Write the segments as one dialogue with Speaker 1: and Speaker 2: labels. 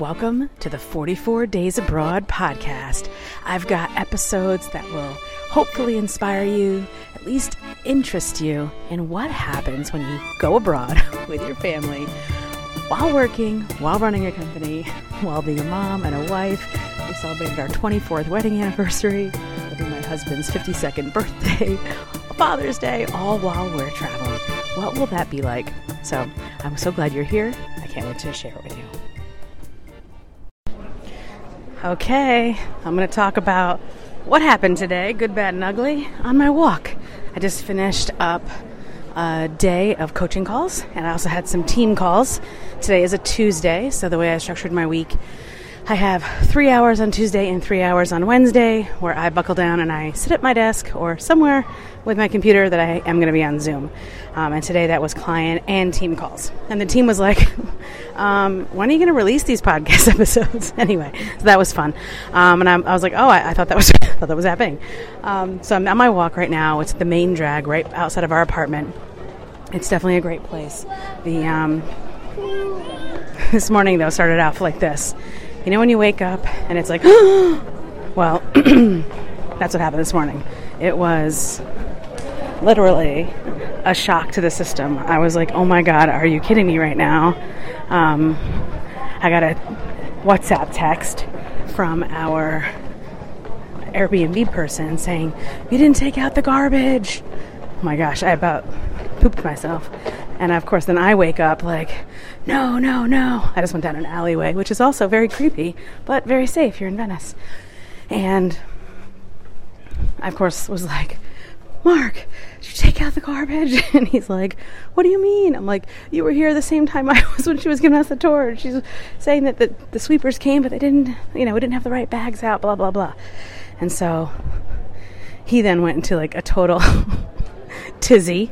Speaker 1: Welcome to the 44 Days Abroad podcast. I've got episodes that will hopefully inspire you, at least interest you in what happens when you go abroad with your family while working, while running a company, while being a mom and a wife. We celebrated our 24th wedding anniversary. My husband's 52nd birthday, Father's Day, all while we're traveling. What will that be like? So I'm so glad you're here. I can't wait to share it with you. Okay, I'm going to talk about what happened today, good, bad, and ugly, on my walk. I just finished up a day of coaching calls, and I also had some team calls. Today is a Tuesday, so the way I structured my week I have three hours on Tuesday and three hours on Wednesday where I buckle down and I sit at my desk or somewhere with my computer that I am going to be on Zoom. Um, and today that was client and team calls. And the team was like, um, when are you going to release these podcast episodes? anyway, so that was fun. Um, and I, I, was like, oh, I, I, thought that was thought that was happening. Um, so I'm on my walk right now. It's the main drag right outside of our apartment. It's definitely a great place. The um, this morning though started off like this. You know when you wake up and it's like, well, that's what happened this morning. It was literally a shock to the system. I was like, oh my God, are you kidding me right now? Um, I got a WhatsApp text from our Airbnb person saying, You didn't take out the garbage. Oh my gosh, I about pooped myself. And of course, then I wake up like, no, no, no. I just went down an alleyway, which is also very creepy, but very safe You're in Venice. And I, of course, was like, Mark, did you take out the garbage? And he's like, What do you mean? I'm like, You were here the same time I was when she was giving us the tour. And She's saying that the, the sweepers came, but they didn't, you know, we didn't have the right bags out, blah, blah, blah. And so he then went into like a total tizzy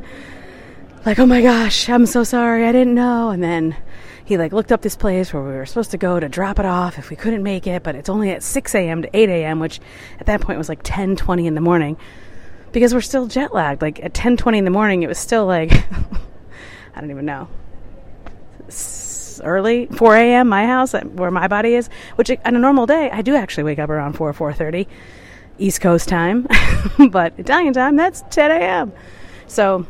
Speaker 1: like, oh my gosh, I'm so sorry, I didn't know. And then he like looked up this place where we were supposed to go to drop it off if we couldn't make it, but it's only at 6 a.m. to 8 a.m., which at that point was like 10, 20 in the morning because we're still jet lagged. Like at 10:20 in the morning, it was still like, I don't even know, early, 4 a.m. my house where my body is, which on a normal day, I do actually wake up around 4, 4.30 East Coast time, but Italian time, that's 10 a.m. So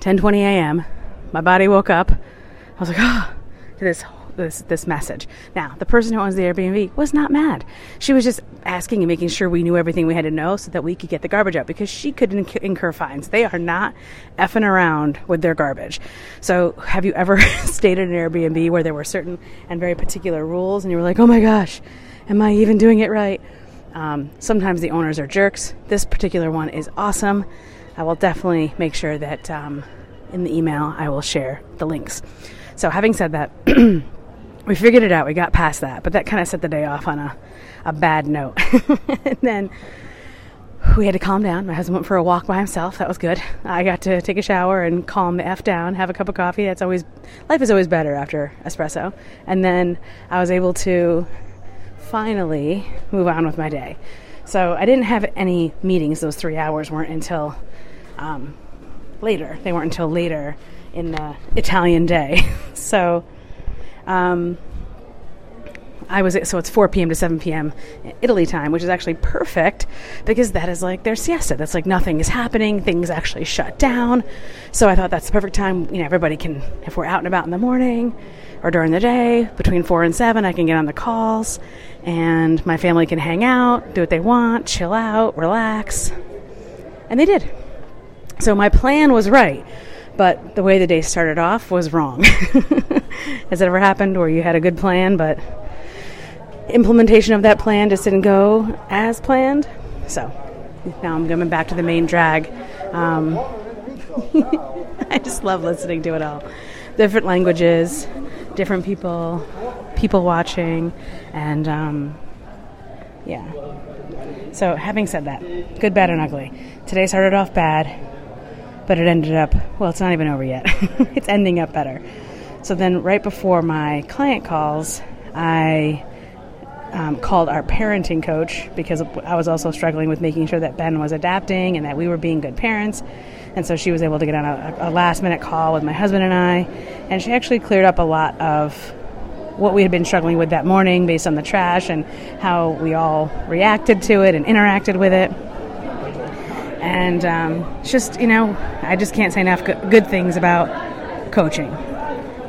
Speaker 1: 10:20 a.m. My body woke up. I was like, oh, to this this this message. Now, the person who owns the Airbnb was not mad. She was just asking and making sure we knew everything we had to know so that we could get the garbage out because she could inc- incur fines. They are not effing around with their garbage. So, have you ever stayed at an Airbnb where there were certain and very particular rules and you were like, "Oh my gosh, am I even doing it right?" Um, sometimes the owners are jerks. This particular one is awesome. I will definitely make sure that um, in the email I will share the links. So, having said that, we figured it out. We got past that, but that kind of set the day off on a, a bad note. and then we had to calm down. My husband went for a walk by himself. That was good. I got to take a shower and calm the F down, have a cup of coffee. That's always, life is always better after espresso. And then I was able to finally move on with my day. So I didn't have any meetings. Those three hours weren't until um, later. They weren't until later in the Italian day. so um, I was so it's 4 p.m. to 7 p.m. Italy time, which is actually perfect because that is like their siesta. That's like nothing is happening. Things actually shut down. So I thought that's the perfect time. You know, everybody can if we're out and about in the morning or during the day between four and seven, I can get on the calls, and my family can hang out, do what they want, chill out, relax, and they did. So my plan was right, but the way the day started off was wrong. Has it ever happened where you had a good plan, but implementation of that plan just didn't go as planned? So now I'm coming back to the main drag. Um, I just love listening to it all. Different languages, different people, people watching, and um, yeah. So, having said that, good, bad, and ugly. Today started off bad but it ended up, well, it's not even over yet. it's ending up better. So then, right before my client calls, I um, called our parenting coach because I was also struggling with making sure that Ben was adapting and that we were being good parents. And so she was able to get on a, a last minute call with my husband and I, and she actually cleared up a lot of what we had been struggling with that morning based on the trash and how we all reacted to it and interacted with it. And um, just, you know, I just can't say enough good things about coaching.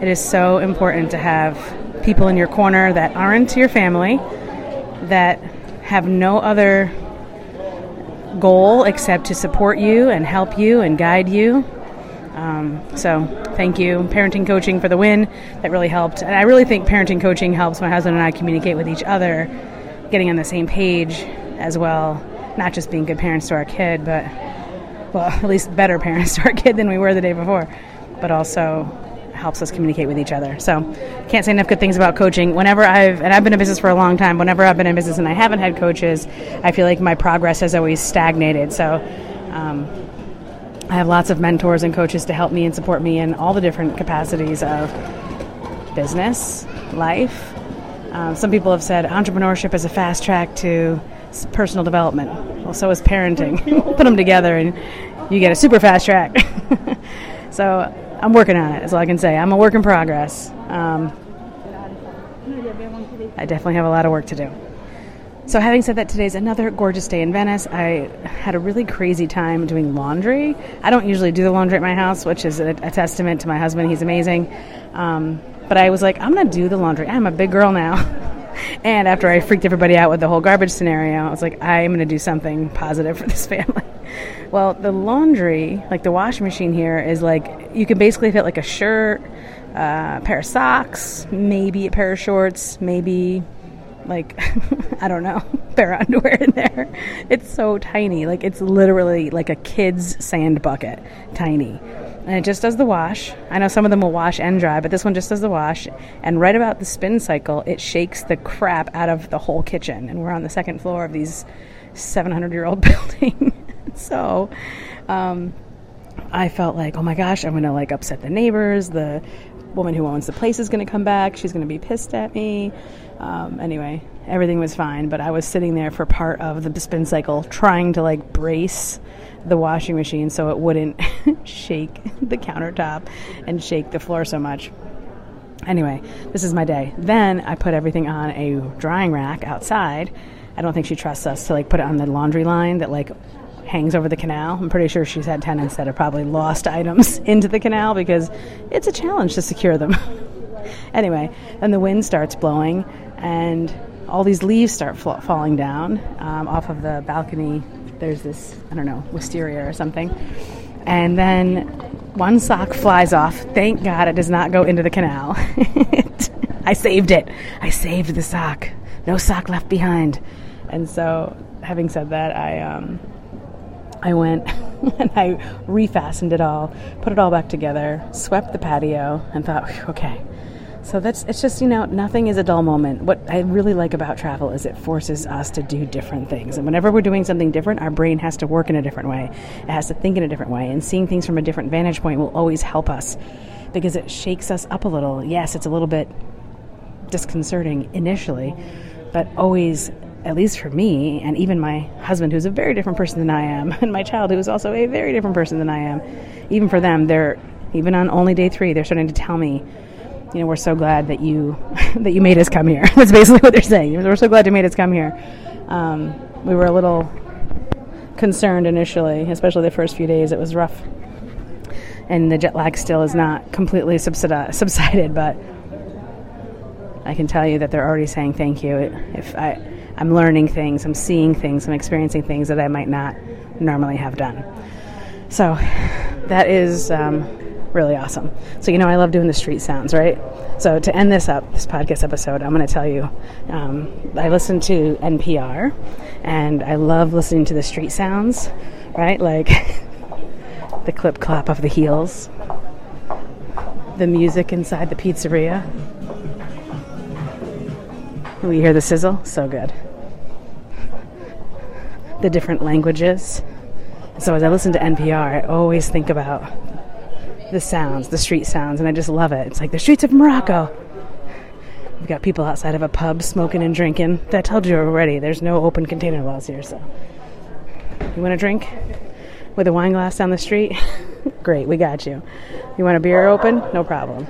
Speaker 1: It is so important to have people in your corner that aren't your family, that have no other goal except to support you and help you and guide you. Um, so, thank you, Parenting Coaching, for the win. That really helped. And I really think parenting coaching helps my husband and I communicate with each other, getting on the same page as well. Not just being good parents to our kid, but, well, at least better parents to our kid than we were the day before, but also helps us communicate with each other. So, can't say enough good things about coaching. Whenever I've, and I've been in business for a long time, whenever I've been in business and I haven't had coaches, I feel like my progress has always stagnated. So, um, I have lots of mentors and coaches to help me and support me in all the different capacities of business, life. Um, some people have said entrepreneurship is a fast track to personal development. Well, so is parenting. Put them together and you get a super fast track. so I'm working on it. Is all I can say. I'm a work in progress. Um, I definitely have a lot of work to do. So, having said that, today's another gorgeous day in Venice. I had a really crazy time doing laundry. I don't usually do the laundry at my house, which is a, a testament to my husband. He's amazing. Um, but I was like, I'm going to do the laundry. I'm a big girl now. and after I freaked everybody out with the whole garbage scenario, I was like, I'm going to do something positive for this family. Well, the laundry, like the washing machine here, is like you can basically fit like a shirt, uh, a pair of socks, maybe a pair of shorts, maybe like I don't know, pair of underwear in there. It's so tiny, like it's literally like a kid's sand bucket, tiny. And it just does the wash. I know some of them will wash and dry, but this one just does the wash. And right about the spin cycle, it shakes the crap out of the whole kitchen. And we're on the second floor of these 700 year old building. so um, I felt like, oh my gosh, I'm going to like upset the neighbors. The woman who owns the place is going to come back. She's going to be pissed at me. Um, anyway, everything was fine, but I was sitting there for part of the spin cycle trying to like brace the washing machine so it wouldn't shake the countertop and shake the floor so much. Anyway, this is my day. Then I put everything on a drying rack outside. I don't think she trusts us to like put it on the laundry line that like hangs over the canal. I'm pretty sure she's had tenants that have probably lost items into the canal because it's a challenge to secure them. anyway, then the wind starts blowing and all these leaves start fl- falling down um, off of the balcony. There's this, I don't know, wisteria or something. And then one sock flies off. Thank God it does not go into the canal. I saved it. I saved the sock. No sock left behind. And so, having said that, I um, I went and I refastened it all, put it all back together, swept the patio, and thought, okay. So that's it's just you know nothing is a dull moment. What I really like about travel is it forces us to do different things, and whenever we're doing something different, our brain has to work in a different way. It has to think in a different way, and seeing things from a different vantage point will always help us because it shakes us up a little. Yes, it's a little bit disconcerting initially, but always at least for me, and even my husband, who's a very different person than I am, and my child, who is also a very different person than I am, even for them, they're even on only day three, they're starting to tell me, you know, we're so glad that you that you made us come here. That's basically what they're saying. We're so glad you made us come here. Um, we were a little concerned initially, especially the first few days. It was rough, and the jet lag still is not completely subsided, but. I can tell you that they're already saying thank you. If I, I'm learning things, I'm seeing things, I'm experiencing things that I might not normally have done. So that is um, really awesome. So, you know, I love doing the street sounds, right? So, to end this up, this podcast episode, I'm going to tell you um, I listen to NPR and I love listening to the street sounds, right? Like the clip clap of the heels, the music inside the pizzeria. We hear the sizzle, so good the different languages. So as I listen to NPR, I always think about the sounds, the street sounds, and I just love it. It's like the streets of Morocco. We've got people outside of a pub smoking and drinking. I told you already, there's no open container laws here, so. You want a drink? With a wine glass down the street? Great, we got you. You want a beer open? No problem.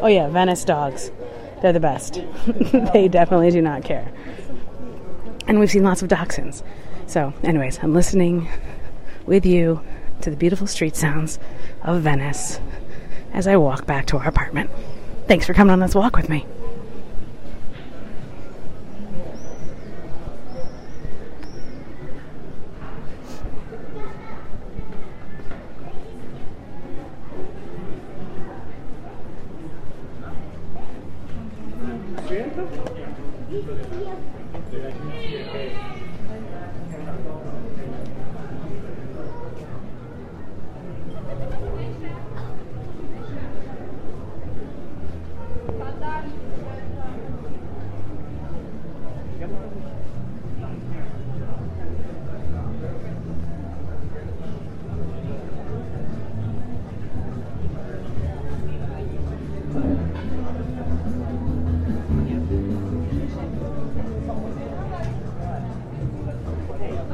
Speaker 1: Oh, yeah, Venice dogs. They're the best. they definitely do not care. And we've seen lots of dachshunds. So, anyways, I'm listening with you to the beautiful street sounds of Venice as I walk back to our apartment. Thanks for coming on this walk with me.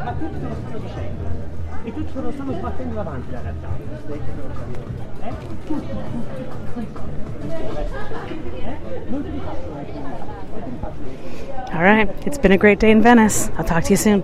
Speaker 2: Ma tutti e tutti sbattendo la realtà. Eh? tutti
Speaker 1: All right, it's been a great day in Venice. I'll talk to you soon.